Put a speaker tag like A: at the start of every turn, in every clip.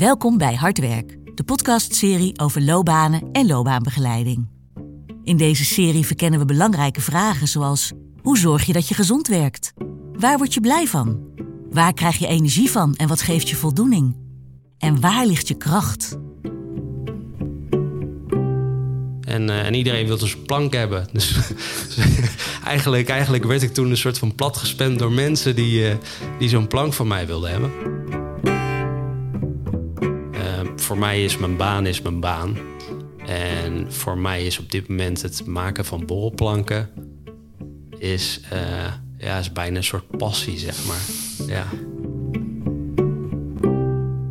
A: Welkom bij Hardwerk, de podcastserie over loopbanen en loopbaanbegeleiding. In deze serie verkennen we belangrijke vragen zoals: hoe zorg je dat je gezond werkt? Waar word je blij van? Waar krijg je energie van en wat geeft je voldoening? En waar ligt je kracht?
B: En, eh, en iedereen wil dus een plank hebben. Dus eigenlijk, eigenlijk werd ik toen een soort van plat gespend door mensen die, eh, die zo'n plank van mij wilden hebben. Voor mij is mijn baan is mijn baan. En voor mij is op dit moment het maken van borrelplanken is, eh, ja, is bijna een soort passie, zeg maar. Ja.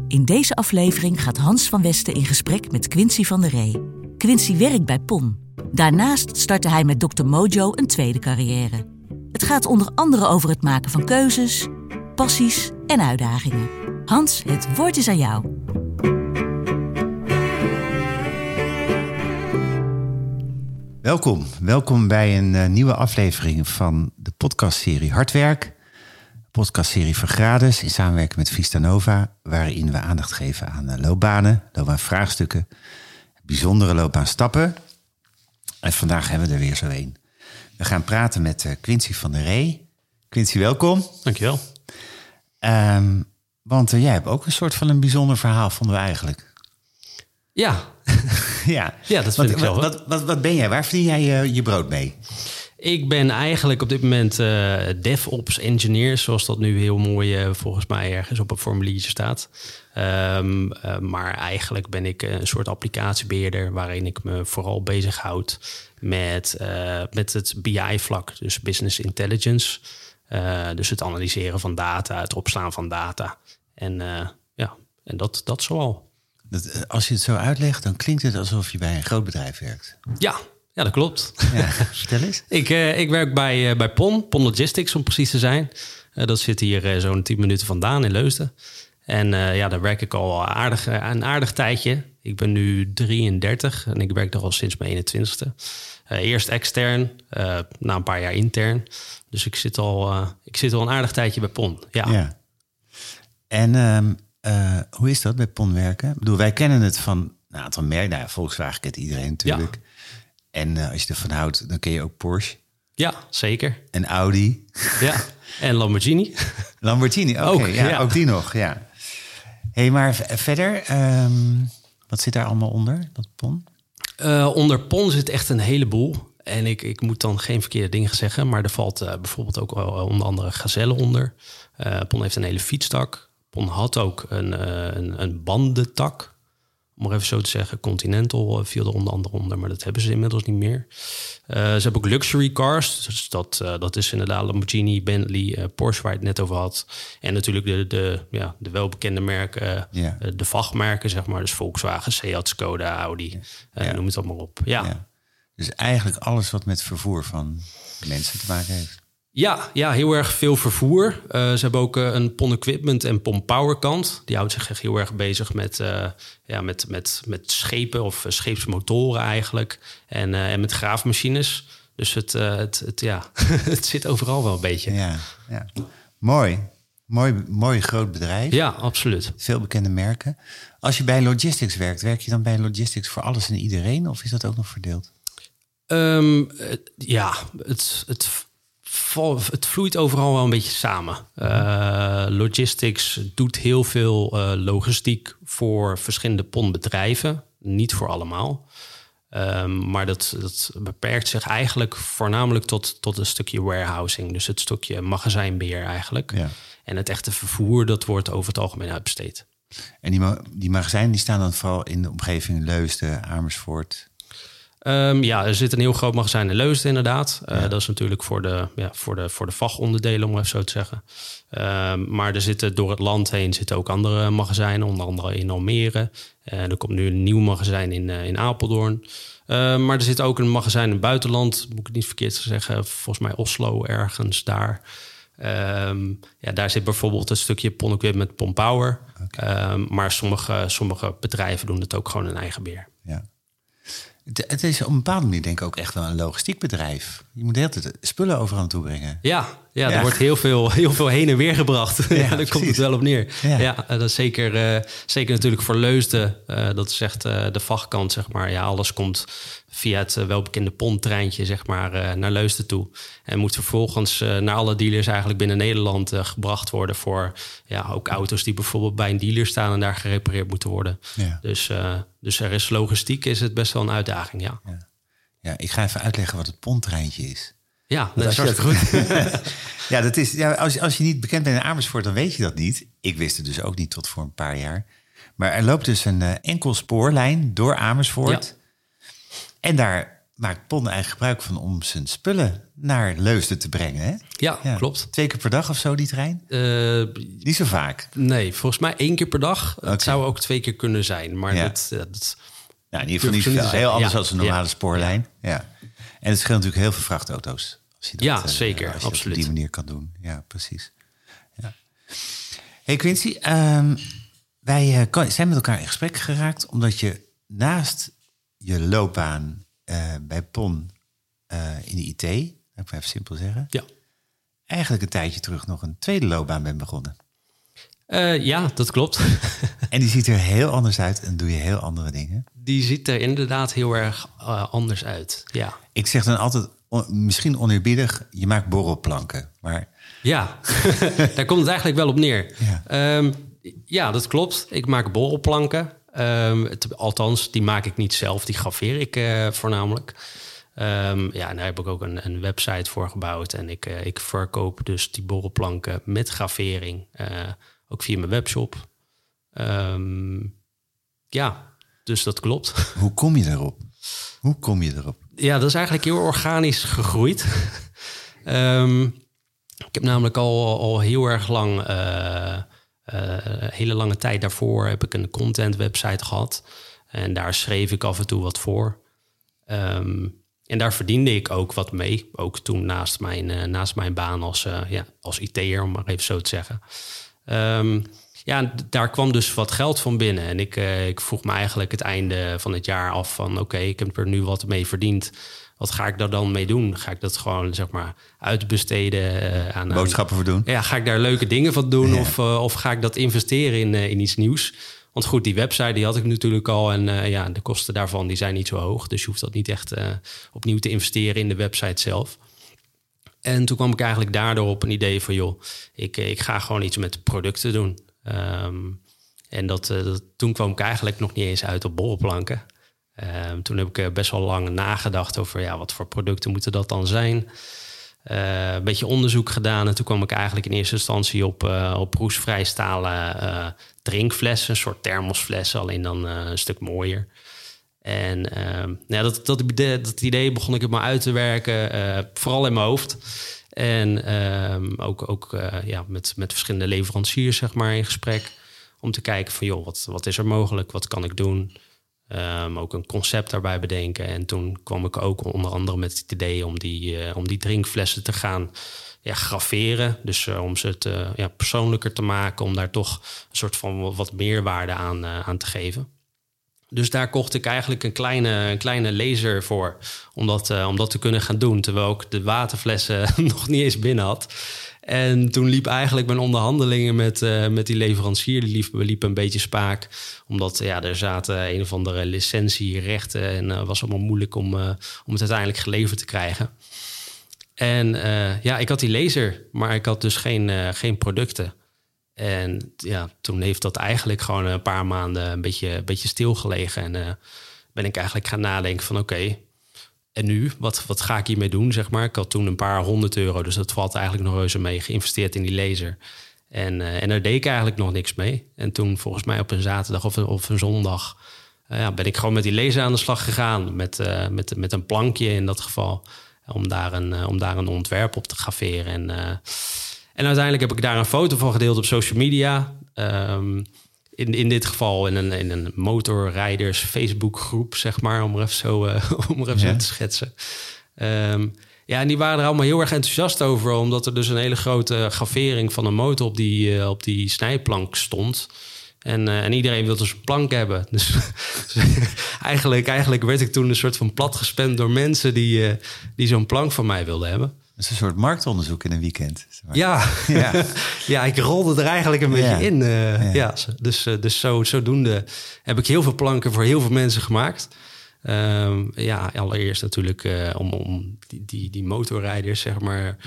A: In deze aflevering gaat Hans van Westen in gesprek met Quincy van der Ree. Quincy werkt bij PON. Daarnaast startte hij met Dr. Mojo een tweede carrière. Het gaat onder andere over het maken van keuzes, passies en uitdagingen. Hans, het woord is aan jou.
C: Welkom, welkom bij een eh, nieuwe aflevering van de podcastserie Hardwerk. Podcastserie Vergrades in samenwerking met Vista Nova, waarin we aandacht geven aan uh, loopbanen, loopbaanvraagstukken, bijzondere loopbaanstappen. En vandaag hebben we er weer zo een. We gaan praten met eh, Quincy van der Ree. Quincy, welkom.
B: Dankjewel.
C: Ehm want jij hebt ook een soort van een bijzonder verhaal, vonden we eigenlijk.
B: Ja,
C: ja,
B: Ja, dat vind
C: wat,
B: ik zelf
C: wat, wat, ben jij? Waar verdien jij eh, je brood mee?
B: Ik ben eigenlijk op dit moment eh, DevOps engineer, zoals dat nu heel mooi eh, volgens mij ergens op een formuliertje staat. Ehm, eh, maar eigenlijk ben ik een soort applicatiebeheerder waarin ik me vooral bezighoud met, met het BI-vlak, dus business intelligence. Dus het analyseren van data, het opslaan van data. En ja, en dat, dat zoal.
C: Dat, eh, als je het zo uitlegt, dan klinkt het alsof je bij een groot bedrijf werkt.
B: Ja, ja dat klopt.
C: Ja, vertel eens.
B: Ik, eh, ik werk bij, eh, bij PON, PON Logistics om precies te zijn. Dat zit hier zo'n 10 minuten vandaan in Leusden. En ja, daar werk ik al aardig, een aardig tijdje. Ik ben nu 33 en ik werk er al sinds mijn 21ste. Eh, eerst extern, na een paar jaar intern. Dus ik zit al, ik zit al een aardig tijdje bij PON. Ja.
C: Ja. En ehm, eh, hoe is dat bij PON werken? Ik bedoel, wij kennen het van een aantal merken. Nou, Volkswagen kent iedereen natuurlijk. En eh, als je ervan houdt, dan ken je ook Porsche
B: ja, zeker.
C: en Audi.
B: Ja. En Lamborghini.
C: Lamborghini, oké. Ja,
B: ja.
C: ook die nog, ja. hey, maar verder, ehm, wat zit daar allemaal onder, dat PON?
B: Eh, onder PON zit echt een heleboel. En ik, ik moet dan geen verkeerde dingen zeggen. Maar er valt bijvoorbeeld ook wel, onder andere Gazelle onder. PON heeft een hele fietstak. PON had ook een, eh, een, een bandentak. Om maar even zo te zeggen. Continental eh, viel er onder andere onder. Maar dat hebben ze inmiddels niet meer. Eh, ze hebben ook luxury cars. Dus dat, dat is inderdaad Lamborghini, Bentley, Porsche waar je het net over had. En natuurlijk de, de, ja, de welbekende merken. De vachtmerken, zeg maar. Dus Volkswagen, Seat, Skoda, Audi. Noem het allemaal op. Ja.
C: Ja. Dus eigenlijk alles wat met vervoer van mensen te maken heeft.
B: Ja, ja, heel erg veel vervoer. Eh, ze hebben ook eh, een PON Equipment en PON Power kant. Die houdt zich echt heel erg bezig met, eh, ja, met, met, met schepen of scheepsmotoren eigenlijk. En, en met graafmachines. Dus het, het, het, ja, het zit overal wel een beetje. Ja,
C: Ja, ja. Mooi. Mooi, mooi groot bedrijf.
B: absoluut.
C: Veel bekende merken. Als je bij logistics werkt, werk je dan bij logistics voor alles en iedereen? Of is dat ook nog verdeeld?
B: Ehm, ja, het, het, het vloeit overal wel een beetje samen. Eh, logistics doet heel veel eh, logistiek voor verschillende PON-bedrijven. Niet voor allemaal. Ehm, maar dat, dat beperkt zich eigenlijk voornamelijk tot, tot een stukje warehousing. Dus het stukje magazijnbeheer eigenlijk.
C: Ja.
B: En het echte vervoer, dat wordt over het algemeen uitbesteed.
C: En die, ma- die magazijnen die staan dan vooral in de omgeving Leusden, Amersfoort.
B: Ehm, ja, er zit een heel groot magazijn in Leusden inderdaad. Eh, Dat is natuurlijk voor de, ja, voor, de, voor de vachtonderdelen, om even zo te zeggen. Ehm, maar er zitten door het land heen zitten ook andere magazijnen, onder andere in Almere. Eh, er komt nu een nieuw magazijn in, eh, in Apeldoorn. Ehm, maar er zit ook een magazijn in het buitenland, moet ik het niet verkeerd zeggen. Volgens mij Oslo ergens daar. Ja, daar zit bijvoorbeeld een stukje Pon Equipment, Pon Power. Ehm, maar sommige, sommige bedrijven doen het ook gewoon in eigen beheer.
C: Ja. Het, is op een bepaalde manier denk ik ook echt wel een logistiek bedrijf. Je moet de hele tijd spullen overal naartoe brengen.
B: Ja, ja, er wordt heel veel, heel veel heen en weer gebracht. Ja, daar komt het wel op neer.
C: Ja.
B: Ja, eh, dat is zeker, eh, zeker natuurlijk voor Leusden. eh, dat is echt eh, de vachtkant, zeg maar. Ja, alles komt via het eh, welbekende ponttreintje, zeg maar, eh, naar Leusden toe. En moet vervolgens eh, naar alle dealers eigenlijk binnen Nederland gebracht worden... voor ja, ook auto's die bijvoorbeeld bij een dealer staan... en daar gerepareerd moeten worden.
C: Ja.
B: Dus, dus er is logistiek, is het best wel een uitdaging, ja.
C: Ja, ik ga even uitleggen wat het ponttreintje is.
B: Ja, dat is hartstikke goed.
C: Ja, dat is, ja als, als je niet bekend bent in Amersfoort, dan weet je dat niet. Ik wist het dus ook niet tot voor een paar jaar. Maar er loopt dus een enkel spoorlijn door Amersfoort. En daar maakt Pon eigenlijk gebruik van om zijn spullen naar Leusden te brengen. Hè?
B: Ja, klopt.
C: Twee keer per dag of zo, die trein?
B: Eh,
C: Niet zo vaak.
B: nee, volgens mij één keer per dag. Het zou ook twee keer kunnen zijn. Maar
C: Ja.
B: dat, eh, dat,
C: Nou, in ieder geval niet Heel anders
B: Ja.
C: dan een normale
B: Ja.
C: spoorlijn. Ja. En het scheelt natuurlijk heel veel vrachtauto's. Als je dat,
B: Ja,
C: eh,
B: zeker,
C: Als je dat op
B: absoluut.
C: die manier kan doen. Ja, precies. Ja. Hey Quincy, ehm, wij kan- zijn met elkaar in gesprek geraakt... omdat je naast je loopbaan eh, bij PON eh, in de IT... laat ik maar even simpel zeggen...
B: ja.
C: eigenlijk een tijdje terug nog een tweede loopbaan bent begonnen.
B: Eh, ja, dat klopt.
C: En die ziet er heel anders uit en doe je heel andere dingen.
B: Die ziet er inderdaad heel erg anders uit. Ja,
C: Ik zeg dan altijd, on- misschien oneerbiedig, je maakt borrelplanken. Maar
B: ja. daar komt het eigenlijk wel op neer.
C: Ja.
B: Ehm, ja dat klopt. Ik maak borrelplanken. Ehm, het- althans, die maak ik niet zelf. Die graveer ik eh, voornamelijk. Ehm, ja, en daar heb ik ook een, een website voor gebouwd. En ik, eh, ik verkoop dus die borrelplanken met gravering. eh, ook via mijn webshop. Ehm, ja, dus dat klopt.
C: hoe kom je daarop? Hoe kom je erop?
B: Ja, dat is eigenlijk heel organisch gegroeid. Ik heb namelijk al, al heel erg lang, hele lange tijd daarvoor, heb ik een content website gehad. En daar schreef ik af en toe wat voor. Ehm, en daar verdiende ik ook wat mee. Ook toen naast mijn, eh, naast mijn baan als, eh, ja, als IT'er, om maar even zo te zeggen. Ehm, ja, daar kwam dus wat geld van binnen. En ik, eh, ik vroeg me eigenlijk het einde van het jaar af van... oké, ik heb er nu wat mee verdiend. Wat ga ik daar dan mee doen? Ga ik dat gewoon, zeg maar, uitbesteden eh, aan...
C: Boodschappen voor doen?
B: ja, ga ik daar leuke dingen van doen
C: Ja.
B: of, eh, of ga ik dat investeren in, eh, in iets nieuws? Want goed, die website die had ik natuurlijk al en ja, de kosten daarvan die zijn niet zo hoog. Dus je hoeft dat niet echt opnieuw te investeren in de website zelf. En toen kwam ik eigenlijk daardoor op een idee van joh, ik, ik ga gewoon iets met producten doen. Ehm, en dat, dat, toen kwam ik eigenlijk nog niet eens uit op borrelplanken. Ehm, toen heb ik eh, best wel lang nagedacht over ja, wat voor producten moeten dat dan zijn. Eh, een beetje onderzoek gedaan. En toen kwam ik eigenlijk in eerste instantie op, eh op roestvrij stalen drinkflessen. Een soort thermosflessen, alleen dan een stuk mooier. En ehm, ja, dat, dat, idee- begon ik maar uit te werken, vooral in mijn hoofd. En ehm, ook, ook ja, met, met verschillende leveranciers zeg maar, in gesprek. Om te kijken van, joh, wat, wat is er mogelijk? Wat kan ik doen? Ehm, ook een concept daarbij bedenken. En toen kwam ik ook onder andere met het idee om die, eh, om die drinkflessen te gaan ja, graveren. Dus eh, om ze te, ja, persoonlijker te maken, om daar toch een soort van wat meerwaarde aan, eh, aan te geven. Dus daar kocht ik eigenlijk een kleine, een kleine laser voor om eh, om dat te kunnen gaan doen. Terwijl ik de waterflessen nog niet eens binnen had. En toen liep eigenlijk mijn onderhandelingen met, eh, met die leverancier, die liep, een beetje spaak. Omdat ja, er zaten een of andere licentierechten en het was allemaal moeilijk om, eh, om het uiteindelijk geleverd te krijgen. En eh, ja, ik had die laser, maar ik had dus geen, eh, geen producten. En ja, toen heeft dat eigenlijk gewoon een paar maanden een beetje, een beetje stilgelegen. En eh, ben ik eigenlijk gaan nadenken van oké, en nu? Wat, wat ga ik hiermee doen, zeg maar? Ik had toen een paar honderd euro, dus dat valt eigenlijk nog reuze mee, geïnvesteerd in die laser. En, eh, en daar deed ik eigenlijk nog niks mee. En toen volgens mij op een zaterdag of of een zondag... eh, ben ik gewoon met die laser aan de slag gegaan. Met, eh, met, met een plankje in dat geval. Om daar een, om daar een ontwerp op te graveren. En, en uiteindelijk heb ik daar een foto van gedeeld op social media. Ehm, in, in dit geval in een, in een motorrijders Facebookgroep, zeg maar, om er even zo, eh, om er even
C: Ja.
B: te schetsen. Ehm, ja, en die waren er allemaal heel erg enthousiast over, omdat er dus een hele grote gravering van een motor op die, eh, op die snijplank stond. En, eh, en iedereen wilde dus een plank hebben. Dus, eigenlijk, eigenlijk werd ik toen een soort van plat gespamd door mensen die, die zo'n plank van mij wilden hebben.
C: Dat is een soort marktonderzoek in een weekend.
B: Ja, ja. ja ik rolde er eigenlijk een beetje
C: Ja.
B: in. eh,
C: Ja.
B: ja. dus eh, dus zo, zodoende heb ik heel veel planken voor heel veel mensen gemaakt. Ehm, ja, allereerst natuurlijk eh, om, om die, die, die motorrijders zeg maar,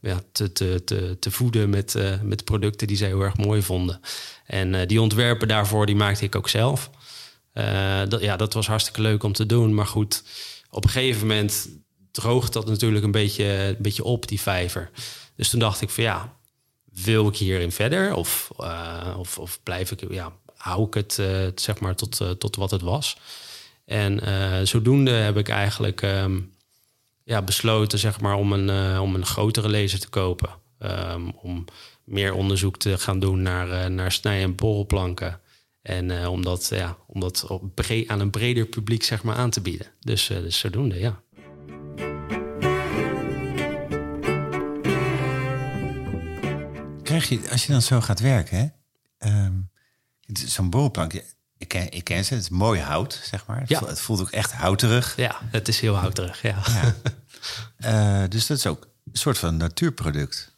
B: ja, te, te, te, te voeden met, met producten die zij heel erg mooi vonden. En die ontwerpen daarvoor die maakte ik ook zelf. Dat, ja, dat was hartstikke leuk om te doen. Maar goed, op een gegeven moment droogt dat natuurlijk een beetje, een beetje op, die vijver. Dus toen dacht ik van ja, wil ik hierin verder? Of, eh, of, of blijf ik, ja, hou ik het eh, zeg maar tot, eh, tot wat het was? En zodoende heb ik eigenlijk ehm, ja, besloten zeg maar, om, een, om een grotere laser te kopen. Ehm, om meer onderzoek te gaan doen naar, naar snij- en borrelplanken. En om dat, ja, om aan een breder publiek zeg maar, aan te bieden. Dus, dus zodoende, ja.
C: Krijg je, als je dan zo gaat werken, is zo'n borrelplank, ik ken, ik ken ze, het is mooi hout, zeg maar. Het,
B: Ja.
C: voelt, het voelt ook echt houterig.
B: Ja, het is heel houterig, ja.
C: Ja. Eh, dus dat is ook een soort van natuurproduct.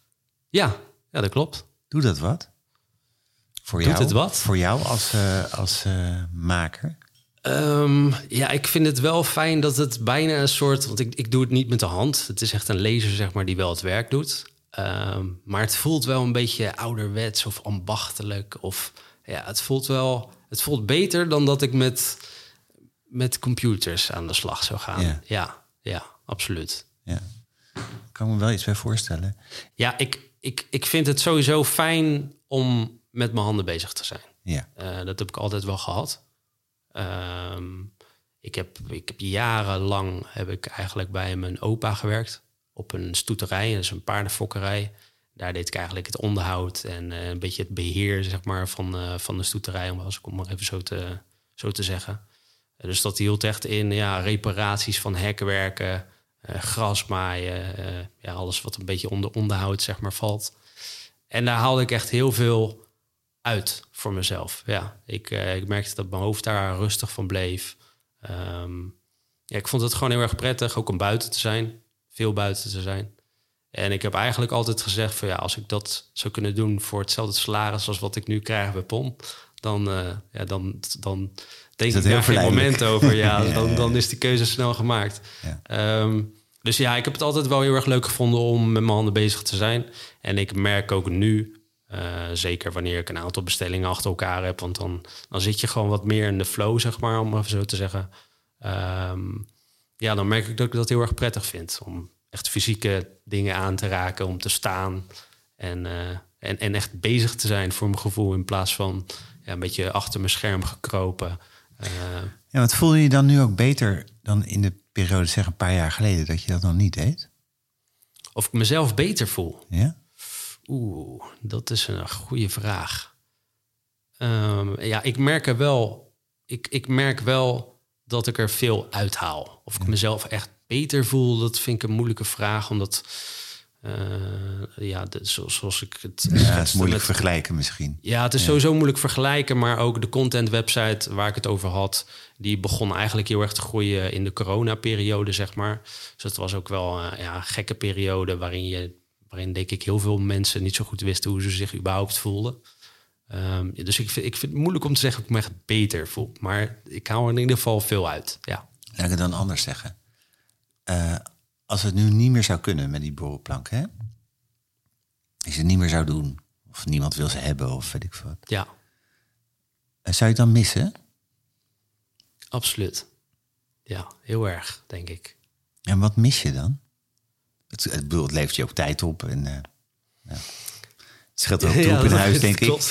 B: Ja, ja dat klopt.
C: Doe dat wat? Voor
B: Doet
C: jou?
B: het wat?
C: Voor jou als, eh, als eh, maker?
B: Ehm, ja, ik vind het wel fijn dat het bijna een soort... Want ik, ik doe het niet met de hand. Het is echt een laser, zeg maar, die wel het werk doet. Ehm, maar het voelt wel een beetje ouderwets of ambachtelijk. Of ja, het voelt wel... Het voelt beter dan dat ik met, met computers aan de slag zou gaan.
C: Ja.
B: Ja, ja, absoluut.
C: Ja. Kan me wel iets bij voorstellen.
B: Ja, ik, ik, ik vind het sowieso fijn om met mijn handen bezig te zijn.
C: Ja.
B: Eh, dat heb ik altijd wel gehad. Ehm, ik, heb, ik heb jarenlang heb ik eigenlijk bij mijn opa gewerkt. Op een stoeterij, dus een paardenfokkerij. Daar deed ik eigenlijk het onderhoud en eh, een beetje het beheer zeg maar, van, eh, van de stoeterij, om, als ik om maar even zo te, zo te zeggen. Dus dat hield echt in ja, reparaties van hekwerken, eh gras maaien, eh, ja, alles wat een beetje onder onderhoud zeg maar, valt. En daar haalde ik echt heel veel uit voor mezelf. Ja, ik, ik merkte dat mijn hoofd daar rustig van bleef. Ehm, ja, ik vond het gewoon heel erg prettig, ook om buiten te zijn. Veel buiten te zijn. En ik heb eigenlijk altijd gezegd van ja, als ik dat zou kunnen doen voor hetzelfde salaris als wat ik nu krijg bij POM, dan, eh, ja, dan, dan denk ik daar geen moment over. Ja,
C: Ja,
B: dan, dan is die keuze snel gemaakt.
C: Ja.
B: Ehm, dus ja, ik heb het altijd wel heel erg leuk gevonden om met mijn handen bezig te zijn. En ik merk ook nu, eh, zeker wanneer ik een aantal bestellingen achter elkaar heb, want dan, dan zit je gewoon wat meer in de flow, zeg maar, om even zo te zeggen. Ehm, ja, dan merk ik dat ik dat heel erg prettig vind. Om echt fysieke dingen aan te raken, om te staan en, eh, en, en echt bezig te zijn voor mijn gevoel, in plaats van ja, een beetje achter mijn scherm gekropen. Eh,
C: Ja, wat voel je je dan nu ook beter dan in de periode, zeg een paar jaar geleden, dat je dat nog niet deed?
B: of ik mezelf beter voel.
C: Ja?
B: Oeh, dat is een goede vraag. Ehm, ja, ik merk er wel. Ik, ik merk wel dat ik er veel uithaal. Of ik mezelf echt beter voel, dat vind ik een moeilijke vraag. Omdat, eh, ja, de, zo- zoals ik het.
C: Ja, het is
B: schetste
C: moeilijk
B: met-
C: vergelijken misschien.
B: ja, het is sowieso moeilijk vergelijken, maar ook de content website waar ik het over had, die begon eigenlijk heel erg te groeien in de coronaperiode, zeg maar. Dus het was ook wel eh, ja, een gekke periode waarin je, waarin denk ik heel veel mensen niet zo goed wisten hoe ze zich überhaupt voelden. Ehm, dus ik vind, ik vind het moeilijk om te zeggen dat ik me echt beter voel, maar ik hou er in ieder geval veel uit. Ja.
C: Laat ik het dan anders zeggen. Eh, als het nu niet meer zou kunnen met die borrelplank, hè? Als je het niet meer zou doen, of niemand wil ze hebben, of weet ik wat.
B: ja,
C: Eh, zou je het dan missen?
B: absoluut. Ja, heel erg, denk ik.
C: En wat mis je dan? Het, het levert je ook tijd op en eh, ja. Het scheelt ook troep in huis, denk ik.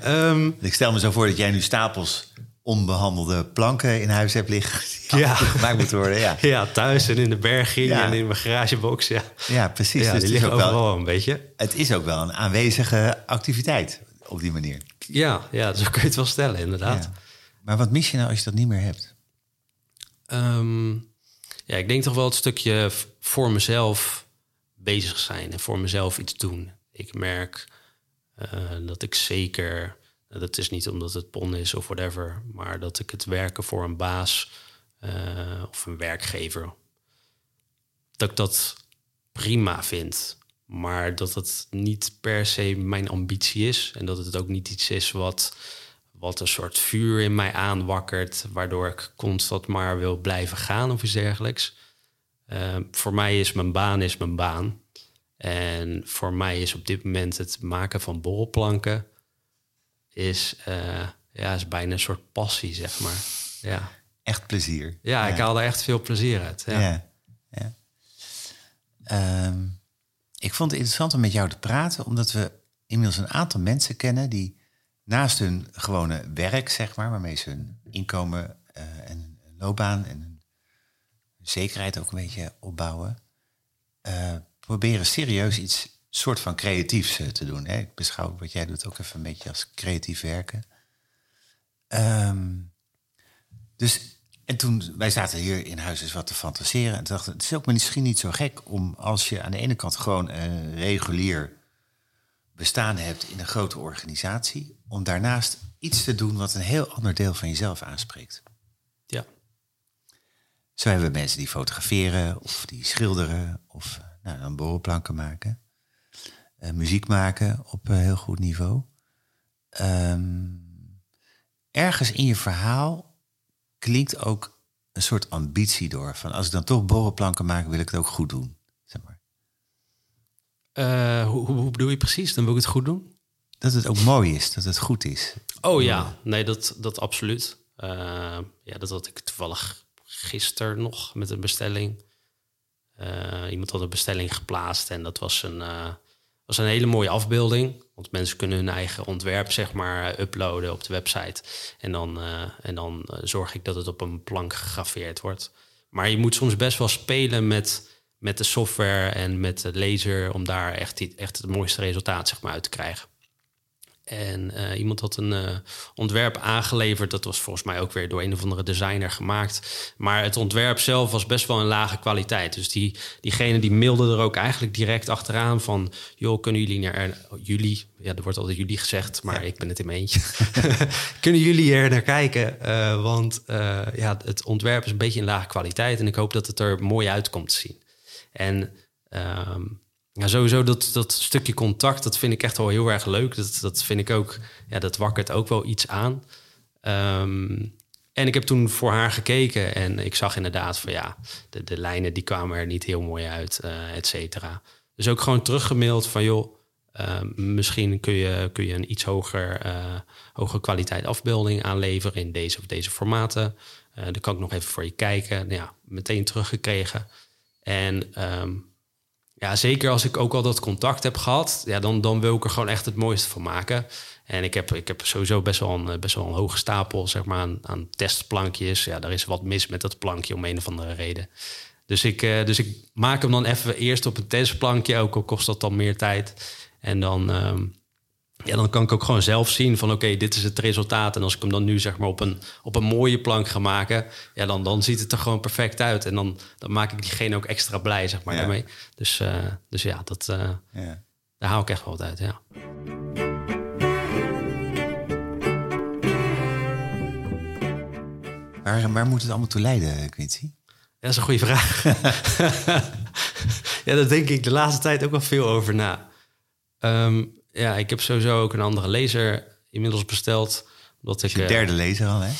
B: Ehm,
C: Ik stel me zo voor dat jij nu stapels onbehandelde planken in huis hebt liggen. Die
B: Ja.
C: gemaakt moeten worden. Ja,
B: Ja, thuis en in de berging
C: Ja.
B: en in mijn garagebox. Ja,
C: ja precies.
B: ja
C: dus
B: die liggen
C: ook
B: overal
C: wel,
B: een beetje.
C: het is ook wel een aanwezige activiteit op die manier.
B: Ja, ja, zo kun je het wel stellen, inderdaad.
C: Ja. Maar wat mis je nou als je dat niet meer hebt?
B: Ehm, ja, ik denk toch wel het stukje voor mezelf bezig zijn en voor mezelf iets doen. Ik merk eh, dat ik zeker, dat is niet omdat het pon is of whatever, maar dat ik het werken voor een baas eh, of een werkgever, dat ik dat prima vind. Maar dat het niet per se mijn ambitie is. En dat het ook niet iets is wat, wat een soort vuur in mij aanwakkert. Waardoor ik constant maar wil blijven gaan of iets dergelijks. Uh, voor mij is mijn baan is mijn baan. En voor mij is op dit moment het maken van borrelplanken... is, uh, ja, is bijna een soort passie, zeg maar. Ja.
C: Echt plezier.
B: Ja, ik haal er echt veel plezier uit. Ja. ja. ja.
C: Ehm, ik vond het interessant om met jou te praten, omdat we inmiddels een aantal mensen kennen die naast hun gewone werk, zeg maar, waarmee ze hun inkomen uh, en loopbaan en zekerheid ook een beetje opbouwen, uh, proberen serieus iets soort van creatiefs uh, te doen. Hè? Ik beschouw wat jij doet ook even een beetje als creatief werken. Um, dus en toen, wij zaten hier in huis eens wat te fantaseren. En dachten, het is ook misschien niet zo gek om als je aan de ene kant gewoon een regulier bestaan hebt in een grote organisatie, om daarnaast iets te doen wat een heel ander deel van jezelf aanspreekt. Zo hebben we mensen die fotograferen of die schilderen of nou, dan borrelplanken maken. Uh, muziek maken op een heel goed niveau. Um, ergens in je verhaal klinkt ook een soort ambitie door. Van als ik dan toch borrelplanken maak, wil ik het ook goed doen. Zeg maar.
B: Uh, hoe, hoe, bedoel je precies? Dan wil ik het goed doen?
C: Dat het ook mooi is, dat het goed is.
B: Oh ja, nee, dat, dat absoluut. Ja, dat had ik toevallig gisteren nog met een bestelling. Uh, iemand had een bestelling geplaatst en dat was een, was een hele mooie afbeelding. Want mensen kunnen hun eigen ontwerp zeg maar uploaden op de website. En dan, uh, en dan zorg ik dat het op een plank gegraveerd wordt. Maar je moet soms best wel spelen met, met de software en met de laser... om daar echt, echt het mooiste resultaat zeg maar, uit te krijgen. En uh, iemand had een uh, ontwerp aangeleverd. Dat was volgens mij ook weer door een of andere designer gemaakt. Maar het ontwerp zelf was best wel een lage kwaliteit. Dus die, diegene die mailde er ook eigenlijk direct achteraan van... joh, kunnen jullie naar... jullie, ja, er wordt altijd jullie gezegd, maar ik ben het in mijn eentje. kunnen jullie er naar kijken? Uh, want ja, het ontwerp is een beetje in lage kwaliteit... en ik hoop dat het er mooi uit komt te zien. En... Um, ja, sowieso dat, dat stukje contact, dat vind ik echt wel heel erg leuk. Dat, dat vind ik ook, ja, dat wakkert ook wel iets aan. Um, en ik heb toen voor haar gekeken en ik zag inderdaad van ja, de, de lijnen die kwamen er niet heel mooi uit, uh, et cetera. Dus ook gewoon teruggemaild van joh, uh, misschien kun je, kun je een iets hoger, uh, hogere kwaliteit afbeelding aanleveren in deze of deze formaten. dan kan ik nog even voor je kijken. Nou ja, meteen teruggekregen. En um, ja, zeker als ik ook al dat contact heb gehad, ja, dan, dan wil ik er gewoon echt het mooiste van maken. En ik heb, ik heb sowieso best wel, een, best wel een hoge stapel zeg maar, aan, aan testplankjes. Ja, daar is wat mis met dat plankje om een of andere reden. Dus ik, uh, dus ik maak hem dan even eerst op een testplankje, ook al kost dat dan meer tijd. En dan, um, ja, dan kan ik ook gewoon zelf zien van oké, dit is het resultaat. En als ik hem dan nu zeg maar op een, op een mooie plank ga maken, ja, dan, dan ziet het er gewoon perfect uit. En dan, dan maak ik diegene ook extra blij, zeg maar, daarmee. Dus, uh, dus ja, dat, uh, ja, daar haal ik echt wel wat uit, ja.
C: Waar, waar moet het allemaal toe leiden, Quincy?
B: Ja, dat is een goede vraag. ja, daar denk ik de laatste tijd ook wel veel over na. Um, ja, ik heb sowieso ook een andere laser inmiddels besteld.
C: Omdat ik, je derde laser al, hè?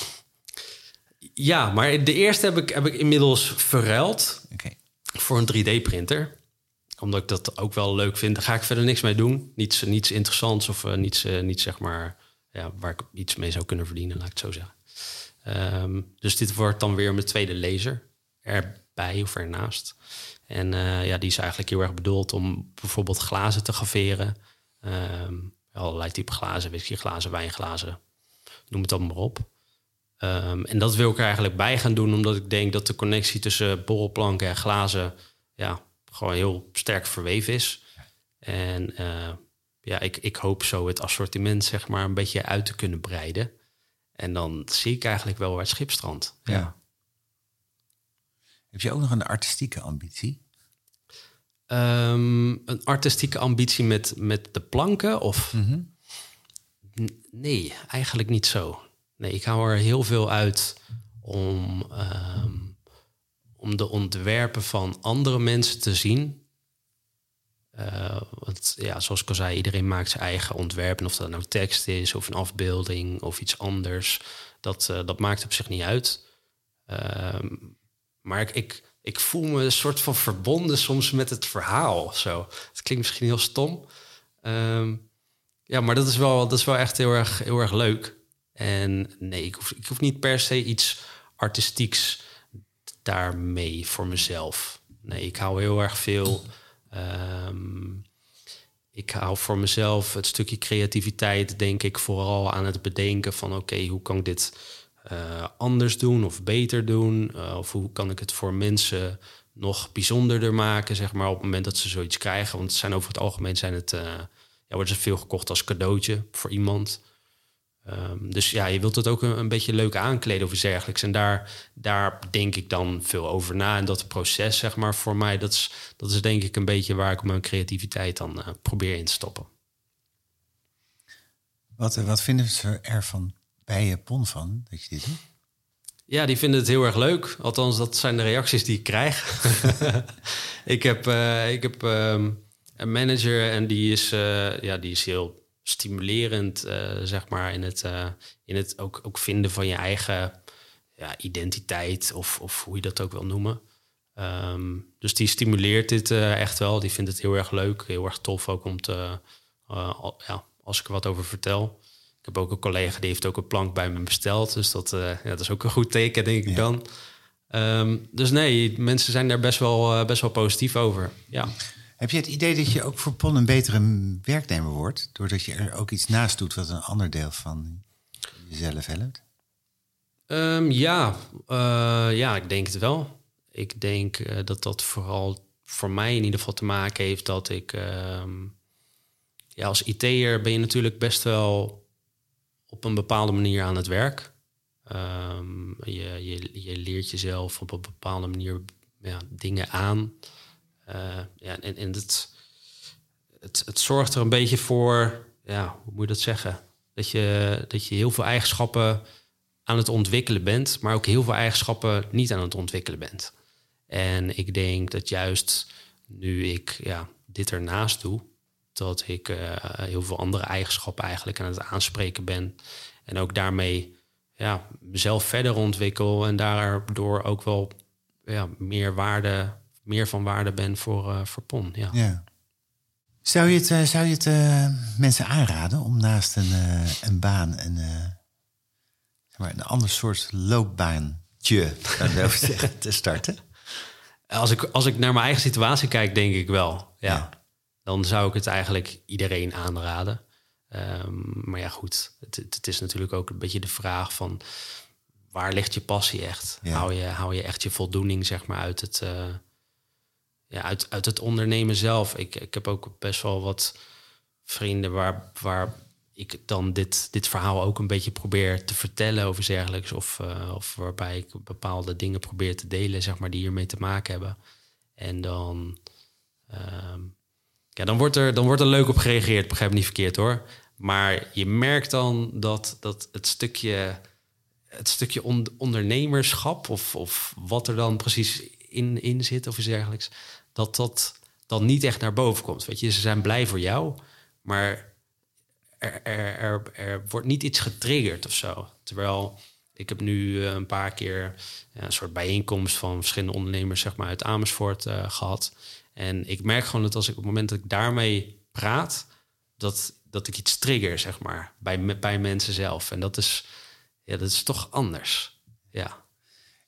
B: Ja, maar de eerste heb ik, heb ik inmiddels verruild okay. voor een 3D-printer. Omdat ik dat ook wel leuk vind. Daar ga ik verder niks mee doen. Niets, niets interessants of uh, niets, uh, niets zeg maar, ja, waar ik iets mee zou kunnen verdienen, laat ik het zo zeggen. Um, dus dit wordt dan weer mijn tweede laser erbij of ernaast. En uh, ja, die is eigenlijk heel erg bedoeld om bijvoorbeeld glazen te graveren. Um, allerlei type glazen, whiskyglazen, wijnglazen, noem het dan maar op. Um, en dat wil ik er eigenlijk bij gaan doen, omdat ik denk dat de connectie tussen borrelplanken en glazen ja, gewoon heel sterk verweven is. En uh, ja, ik, ik hoop zo het assortiment zeg maar een beetje uit te kunnen breiden. En dan zie ik eigenlijk wel waar het schip. Ja. ja.
C: Heb je ook nog een artistieke ambitie?
B: Um, een artistieke ambitie met, met de planken? Of mm -hmm. nee, eigenlijk niet zo. Nee, ik hou er heel veel uit om, um, om de ontwerpen van andere mensen te zien. Uh, want ja, zoals ik al zei, iedereen maakt zijn eigen ontwerp. En of dat nou tekst is, of een afbeelding, of iets anders. Dat, uh, dat maakt op zich niet uit. Uh, maar ik, ik, ik, voel me een soort van verbonden soms met het verhaal zo. Het klinkt misschien heel stom. Ehm, ja, maar dat is wel, dat is wel echt heel erg, heel erg leuk. En nee, ik hoef, ik hoef niet per se iets artistieks daarmee voor mezelf. Nee, ik hou heel erg veel. Um, ik hou voor mezelf het stukje creativiteit, denk ik, vooral aan het bedenken van: oké, hoe kan ik dit uh, anders doen of beter doen? Uh, of hoe kan ik het voor mensen nog bijzonderder maken, zeg maar, op het moment dat ze zoiets krijgen? Want het zijn over het algemeen zijn het, uh, ja, ze veel gekocht als cadeautje voor iemand. Um, dus ja, je wilt het ook een, een, beetje leuk aankleden of iets dergelijks. En daar, daar denk ik dan veel over na. En dat proces, zeg maar, voor mij, dat is, dat is denk ik een beetje waar ik mijn creativiteit dan probeer in te stoppen.
C: Wat, wat vinden ze ervan bij je Pon van, dat je dit doet?
B: Ja, die vinden het heel erg leuk. Althans, dat zijn de reacties die ik krijg. ik heb, uh, ik heb um, een manager en die is, uh, ja, die is heel stimulerend, uh, zeg maar, in het, in het ook, ook vinden van je eigen ja, identiteit, of, of hoe je dat ook wil noemen. Um, dus die stimuleert dit echt wel. Die vindt het heel erg leuk, heel erg tof ook om te, ja, als ik er wat over vertel. Heb ook een collega die heeft ook een plank bij me besteld. Dus dat, ja, dat is ook een goed teken, denk ik dan. Um, dus nee, mensen zijn daar best wel, best wel positief over. Ja.
C: Heb je het idee dat je ook voor PON een betere werknemer wordt? Doordat je er ook iets naast doet wat een ander deel van jezelf helpt?
B: Um, ja, uh, ja, ik denk het wel. Ik denk uh, dat dat vooral voor mij in ieder geval te maken heeft dat ik... Um, ja, als IT'er ben je natuurlijk best wel op een bepaalde manier aan het werk. Um, je, je, je leert jezelf op een bepaalde manier ja, dingen aan... Uh, ja, en, en het, het, het zorgt er een beetje voor, ja, hoe moet je dat zeggen? Dat je, dat je heel veel eigenschappen aan het ontwikkelen bent, maar ook heel veel eigenschappen niet aan het ontwikkelen bent. En ik denk dat juist nu ik ja, dit ernaast doe, dat ik uh, heel veel andere eigenschappen eigenlijk aan het aanspreken ben. En ook daarmee ja, mezelf verder ontwikkel en daardoor ook wel ja, meer waarde meer van waarde ben voor, uh, voor PON. Ja.
C: ja. Zou je het, uh, zou je het uh, mensen aanraden om naast een, een baan een, zeg maar een ander soort loopbaantje te starten?
B: Als ik, als ik naar mijn eigen situatie kijk, denk ik wel. Ja. ja. Dan zou ik het eigenlijk iedereen aanraden. Um, maar ja, goed, het, het, is natuurlijk ook een beetje de vraag van waar ligt je passie echt? Ja. Hou, je, hou je echt je voldoening zeg maar, uit het, uh, ja, uit, uit het ondernemen zelf. Ik, ik heb ook best wel wat vrienden waar, waar ik dan dit, dit verhaal ook een beetje probeer te vertellen over dergelijks. Of, uh, of waarbij ik bepaalde dingen probeer te delen, zeg maar, die hiermee te maken hebben. En dan, uh, ja, dan, wordt er, dan wordt er leuk op gereageerd, begrijp me niet verkeerd hoor. Maar je merkt dan dat, dat het stukje, het stukje on, ondernemerschap, of, of wat er dan precies in, in zit of iets dergelijks, dat dat dan niet echt naar boven komt. Weet je, ze zijn blij voor jou, maar er, er, er, er wordt niet iets getriggerd of zo. Terwijl ik heb nu eh, een paar keer een soort bijeenkomst van verschillende ondernemers zeg maar, uit Amersfoort uh, gehad. En ik merk gewoon dat als ik op het moment dat ik daarmee praat, dat, dat ik iets trigger, zeg maar, bij, bij mensen zelf. En dat is, ja, dat is toch anders. Ja.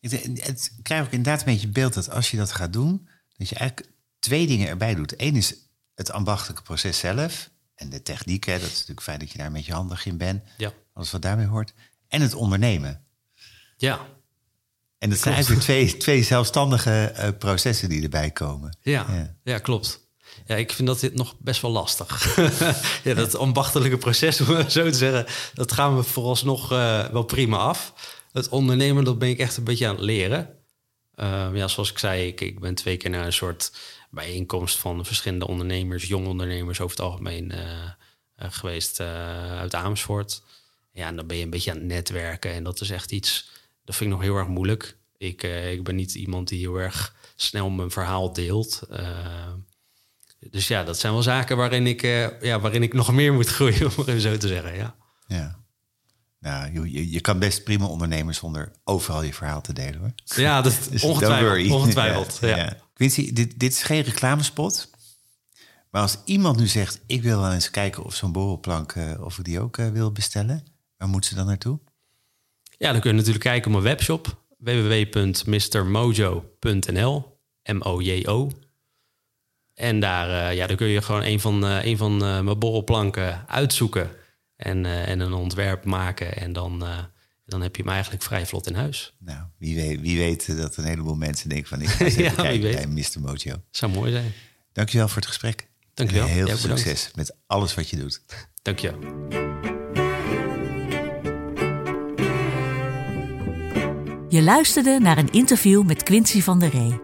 C: Het, het krijg ik inderdaad een beetje beeld dat als je dat gaat doen, dat je eigenlijk twee dingen erbij doet. Eén is het ambachtelijke proces zelf en de techniek. Hè, dat is natuurlijk fijn dat je daar een beetje handig in bent.
B: Ja.
C: Alles wat daarmee hoort. En het ondernemen.
B: Ja.
C: En dat zijn eigenlijk twee, twee zelfstandige uh, processen die erbij komen.
B: Ja, ja, ja. klopt. Ja, ik vind dat dit nog best wel lastig. ja, dat ambachtelijke proces, om zo te zeggen, dat gaan we vooralsnog uh, wel prima af. Het ondernemen, dat ben ik echt een beetje aan het leren. Uh, ja, zoals ik zei, ik, ik, ben twee keer naar een soort bijeenkomst van verschillende ondernemers, jonge ondernemers over het algemeen uh, geweest uit Amersfoort. Ja, en dan ben je een beetje aan het netwerken en dat is echt iets, dat vind ik nog heel erg moeilijk. Ik, ik ben niet iemand die heel erg snel mijn verhaal deelt. dus ja, dat zijn wel zaken waarin ik, ja, waarin ik nog meer moet groeien, om het even zo te zeggen. Ja.
C: ja. Nou, je, je kan best prima ondernemen zonder overal je verhaal te delen hoor.
B: Ja, dat dus ongetwijfeld. ongetwijfeld ja, ja.
C: Quincy, dit, dit is geen reclamespot. Maar als iemand nu zegt, ik wil wel eens kijken of zo'n borrelplank, uh, of ik die ook uh, wil bestellen, waar moeten ze dan naartoe?
B: Ja, dan kun je natuurlijk kijken op mijn webshop www.mrmojo.nl, M-O-J-O. En daar, uh, ja, dan kun je gewoon een van, een van mijn borrelplanken uitzoeken en, en een ontwerp maken. En dan, dan heb je hem eigenlijk vrij vlot in huis.
C: Nou, wie weet, wie weet dat een heleboel mensen denken van ik ga eens ja, kijken bij Mr. Mojo.
B: Zou mooi zijn.
C: Dankjewel voor het gesprek.
B: Dankjewel.
C: En heel veel succes met alles wat je doet.
B: Dankjewel.
A: Je luisterde naar een interview met Quincy van der Ree.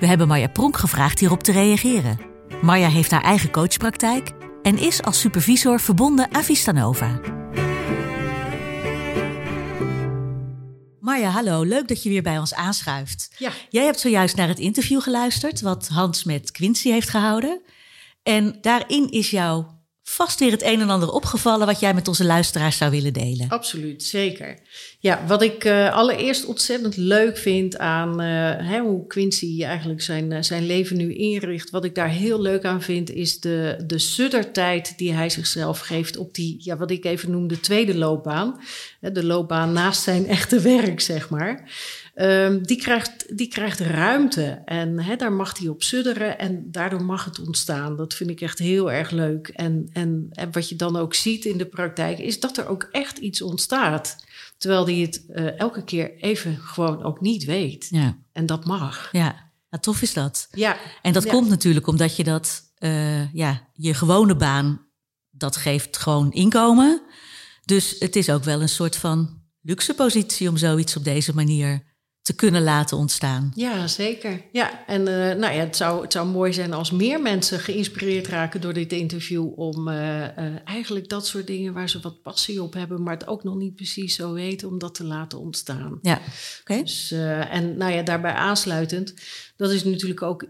A: We hebben Marja Pronk gevraagd hierop te reageren. Marja heeft haar eigen coachpraktijk en is als supervisor verbonden aan Vistanova. Marja, hallo. Leuk dat je weer bij ons aanschuift.
D: Ja.
A: Jij hebt zojuist naar het interview geluisterd wat Hans met Quincy heeft gehouden. En daarin is jou vast weer het een en ander opgevallen wat jij met onze luisteraars zou willen delen.
D: Absoluut, zeker. Ja, wat ik uh, allereerst ontzettend leuk vind aan uh, hè, hoe Quincy eigenlijk zijn, uh, zijn leven nu inricht. Wat ik daar heel leuk aan vind, is de, de suddertijd die hij zichzelf geeft op die, ja, wat ik even noem, de tweede loopbaan. De loopbaan naast zijn echte werk, zeg maar. Um, die, krijgt, die krijgt ruimte en daar mag hij op sudderen en daardoor mag het ontstaan. Dat vind ik echt heel erg leuk. En, en, en wat je dan ook ziet in de praktijk is dat er ook echt iets ontstaat. Terwijl hij het uh, elke keer even gewoon ook niet weet. Ja. En dat mag.
A: Ja, ja tof is dat.
D: Ja.
A: En dat komt natuurlijk omdat je dat, uh, ja, je gewone baan, dat geeft gewoon inkomen. Dus het is ook wel een soort van luxe positie om zoiets op deze manier te kunnen laten ontstaan.
D: Ja, zeker. Ja, en uh, nou ja, het, zou, het zou mooi zijn als meer mensen geïnspireerd raken door dit interview om uh, uh, eigenlijk dat soort dingen waar ze wat passie op hebben, maar het ook nog niet precies zo weten, om dat te laten ontstaan.
A: Ja, oké.
D: Dus, en nou ja, daarbij aansluitend, dat is natuurlijk ook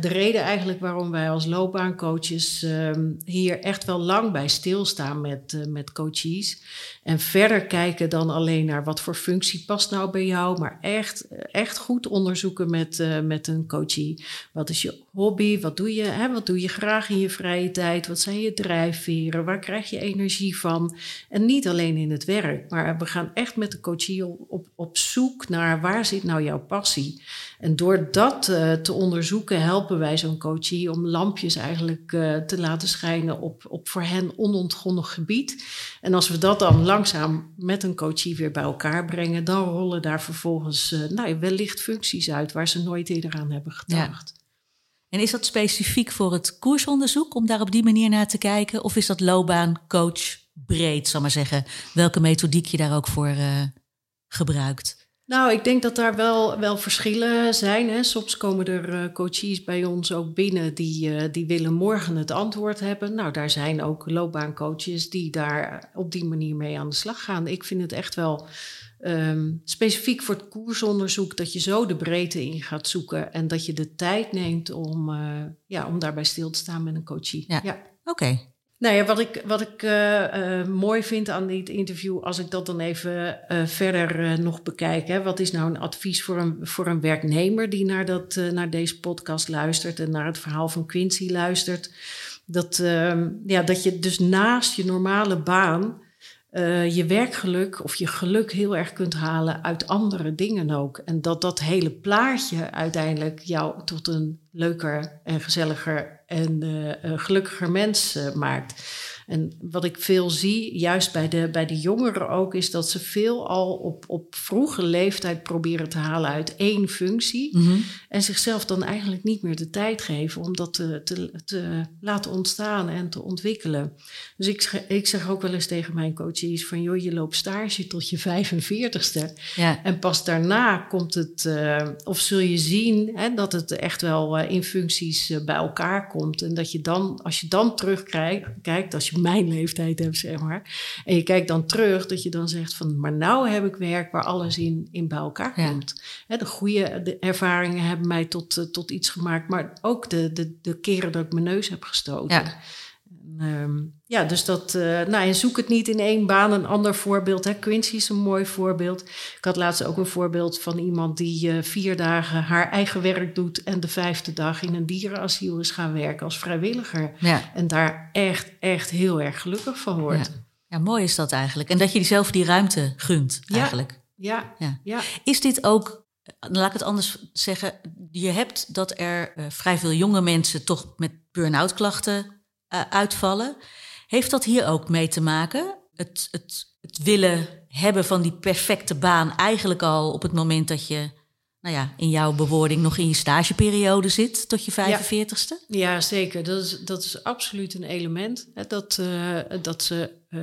D: de reden eigenlijk waarom wij als loopbaancoaches ehm, hier echt wel lang bij stilstaan met, met coaches. En verder kijken dan alleen naar wat voor functie past nou bij jou, maar echt, echt goed onderzoeken met, met een coachie. Wat is je hobby? Wat doe je, hè? wat doe je graag in je vrije tijd? Wat zijn je drijfveren? Waar krijg je energie van? En niet alleen in het werk, maar we gaan echt met de coachie op, op zoek naar waar zit nou jouw passie? En door dat uh, te onderzoeken helpen wij zo'n coachie om lampjes eigenlijk uh, te laten schijnen op, op voor hen onontgonnen gebied. En als we dat dan langzaam met een coachie weer bij elkaar brengen, dan rollen daar vervolgens uh, nou, wellicht functies uit waar ze nooit eerder aan hebben gedacht. Ja.
A: En is dat specifiek voor het koersonderzoek om daar op die manier naar te kijken? Of is dat loopbaancoach breed, zal maar zeggen? Welke methodiek je daar ook voor gebruikt?
D: Nou, ik denk dat daar wel, wel verschillen zijn. Hè. Soms komen er uh, coaches bij ons ook binnen die, uh, die willen morgen het antwoord hebben. Nou, daar zijn ook loopbaancoaches die daar op die manier mee aan de slag gaan. Ik vind het echt wel um, specifiek voor het koersonderzoek dat je zo de breedte in gaat zoeken en dat je de tijd neemt om, uh, ja, om daarbij stil te staan met een coachie.
A: Ja, ja. oké. Okay.
D: Nou ja, wat ik, wat ik uh, uh, mooi vind aan dit interview, als ik dat dan even uh, verder nog bekijk. Hè, wat is nou een advies voor een, voor een werknemer die naar, dat, naar deze podcast luistert en naar het verhaal van Quincy luistert? Dat, ehm, ja, dat je dus naast je normale baan je werkgeluk of je geluk heel erg kunt halen uit andere dingen ook. En dat dat hele plaatje uiteindelijk jou tot een leuker en gezelliger en uh, gelukkiger mens maakt. En wat ik veel zie, juist bij de, bij de jongeren ook, is dat ze veel al op, op vroege leeftijd proberen te halen uit één functie. Mm -hmm. En zichzelf dan eigenlijk niet meer de tijd geven om dat te, te, te laten ontstaan en te ontwikkelen. Dus ik, ik zeg ook wel eens tegen mijn coaches van joh, je loopt stage tot je 45ste. Ja. En pas daarna komt het, uh, of zul je zien hè, dat het echt wel in functies bij elkaar komt. En dat je dan, als je dan terugkijkt, als je je mijn leeftijd hebt, zeg maar. En je kijkt dan terug, dat je dan zegt van, maar nou heb ik werk waar alles in, in bij elkaar komt. de goede de ervaringen hebben mij tot, uh, tot iets gemaakt, maar ook de, de, de keren dat ik mijn neus heb gestoten. Ja. Ehm, ja, dus dat, uh, nou, en zoek het niet in één baan. Een ander voorbeeld, hè. Quincy is een mooi voorbeeld. Ik had laatst ook een voorbeeld van iemand die uh, vier dagen haar eigen werk doet en de vijfde dag in een dierenasiel is gaan werken als vrijwilliger. Ja. En daar echt, echt heel erg gelukkig van wordt.
A: Ja. ja. mooi is dat eigenlijk. En dat je zelf die ruimte gunt, eigenlijk.
D: Ja, ja. ja.
A: Is dit ook, laat ik het anders zeggen, je hebt dat er uh, vrij veel jonge mensen toch met burn-out klachten uh, uitvallen. Heeft dat hier ook mee te maken? Het, het, het willen hebben van die perfecte baan eigenlijk al op het moment dat je nou ja, in jouw bewoording nog in je stageperiode zit tot je 45ste?
D: Ja, ja zeker. Dat is, dat is absoluut een element. Hè, dat, uh, dat ze uh,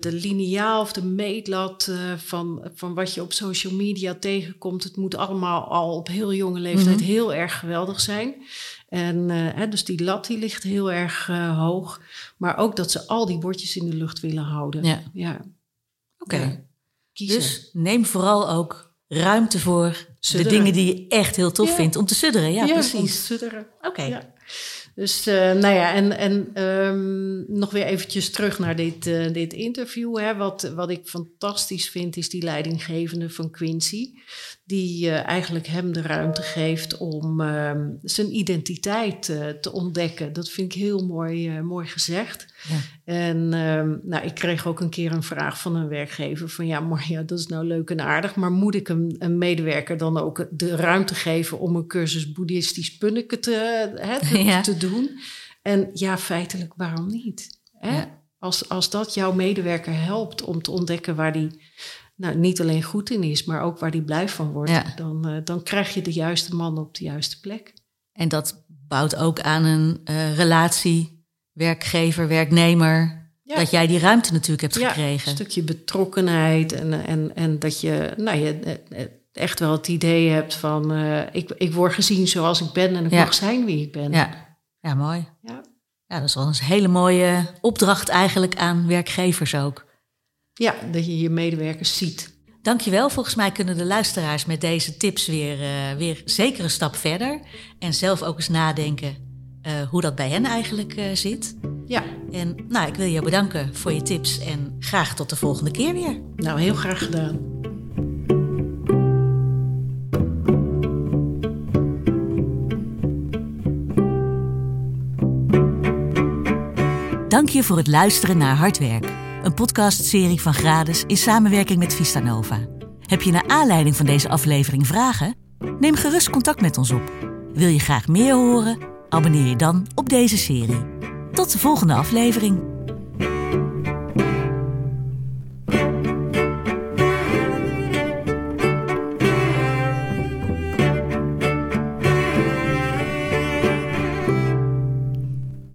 D: de lineaal of de meetlat uh, van, van wat je op social media tegenkomt, het moet allemaal al op heel jonge leeftijd mm -hmm. heel erg geweldig zijn. En hè, dus die lat die ligt heel erg hoog. Maar ook dat ze al die bordjes in de lucht willen houden. Ja. ja.
A: Oké. Okay. Ja. Dus neem vooral ook ruimte voor de dingen die je echt heel tof vindt om te sudderen. Ja, precies.
D: Sudderen. Oké. Ja. Dus uh, nou ja, en, en um, nog weer eventjes terug naar dit, uh, dit interview. Hè. Wat, wat ik fantastisch vind, is die leidinggevende van Quincy. Die uh, eigenlijk hem de ruimte geeft om um, zijn identiteit te ontdekken. Dat vind ik heel mooi, mooi gezegd. Ja. En um, nou, ik kreeg ook een keer een vraag van een werkgever: van ja, maar ja, dat is nou leuk en aardig. Maar moet ik een, een medewerker dan ook de ruimte geven om een cursus boeddhistisch punniken te, hè, te, ja. te doen? En ja, feitelijk, waarom niet? Hè? Ja. Als, als dat jouw medewerker helpt om te ontdekken waar die nou, niet alleen goed in is, maar ook waar die blij van wordt, ja. dan, uh, dan krijg je de juiste man op de juiste plek.
A: En dat bouwt ook aan een uh, relatie, werkgever, werknemer. Ja. Dat jij die ruimte natuurlijk hebt
D: ja,
A: gekregen.
D: Een stukje betrokkenheid en, en, en dat je, nou, je echt wel het idee hebt van uh, ik, ik word gezien zoals ik ben en ik mag zijn wie ik ben.
A: Ja. Ja, mooi. Ja. ja, dat is wel een hele mooie opdracht eigenlijk aan werkgevers ook.
D: Ja, dat je je medewerkers ziet.
A: Dankjewel. Volgens mij kunnen de luisteraars met deze tips weer, uh, weer zeker een stap verder. En zelf ook eens nadenken uh, hoe dat bij hen eigenlijk uh, zit.
D: Ja.
A: En nou, ik wil je bedanken voor je tips en graag tot de volgende keer weer.
D: Nou, heel graag gedaan.
A: Dank je voor het luisteren naar Hardwerk, een podcastserie van Grades in samenwerking met Vistanova. Heb je naar aanleiding van deze aflevering vragen? Neem gerust contact met ons op. Wil je graag meer horen? Abonneer je dan op deze serie. Tot de volgende aflevering.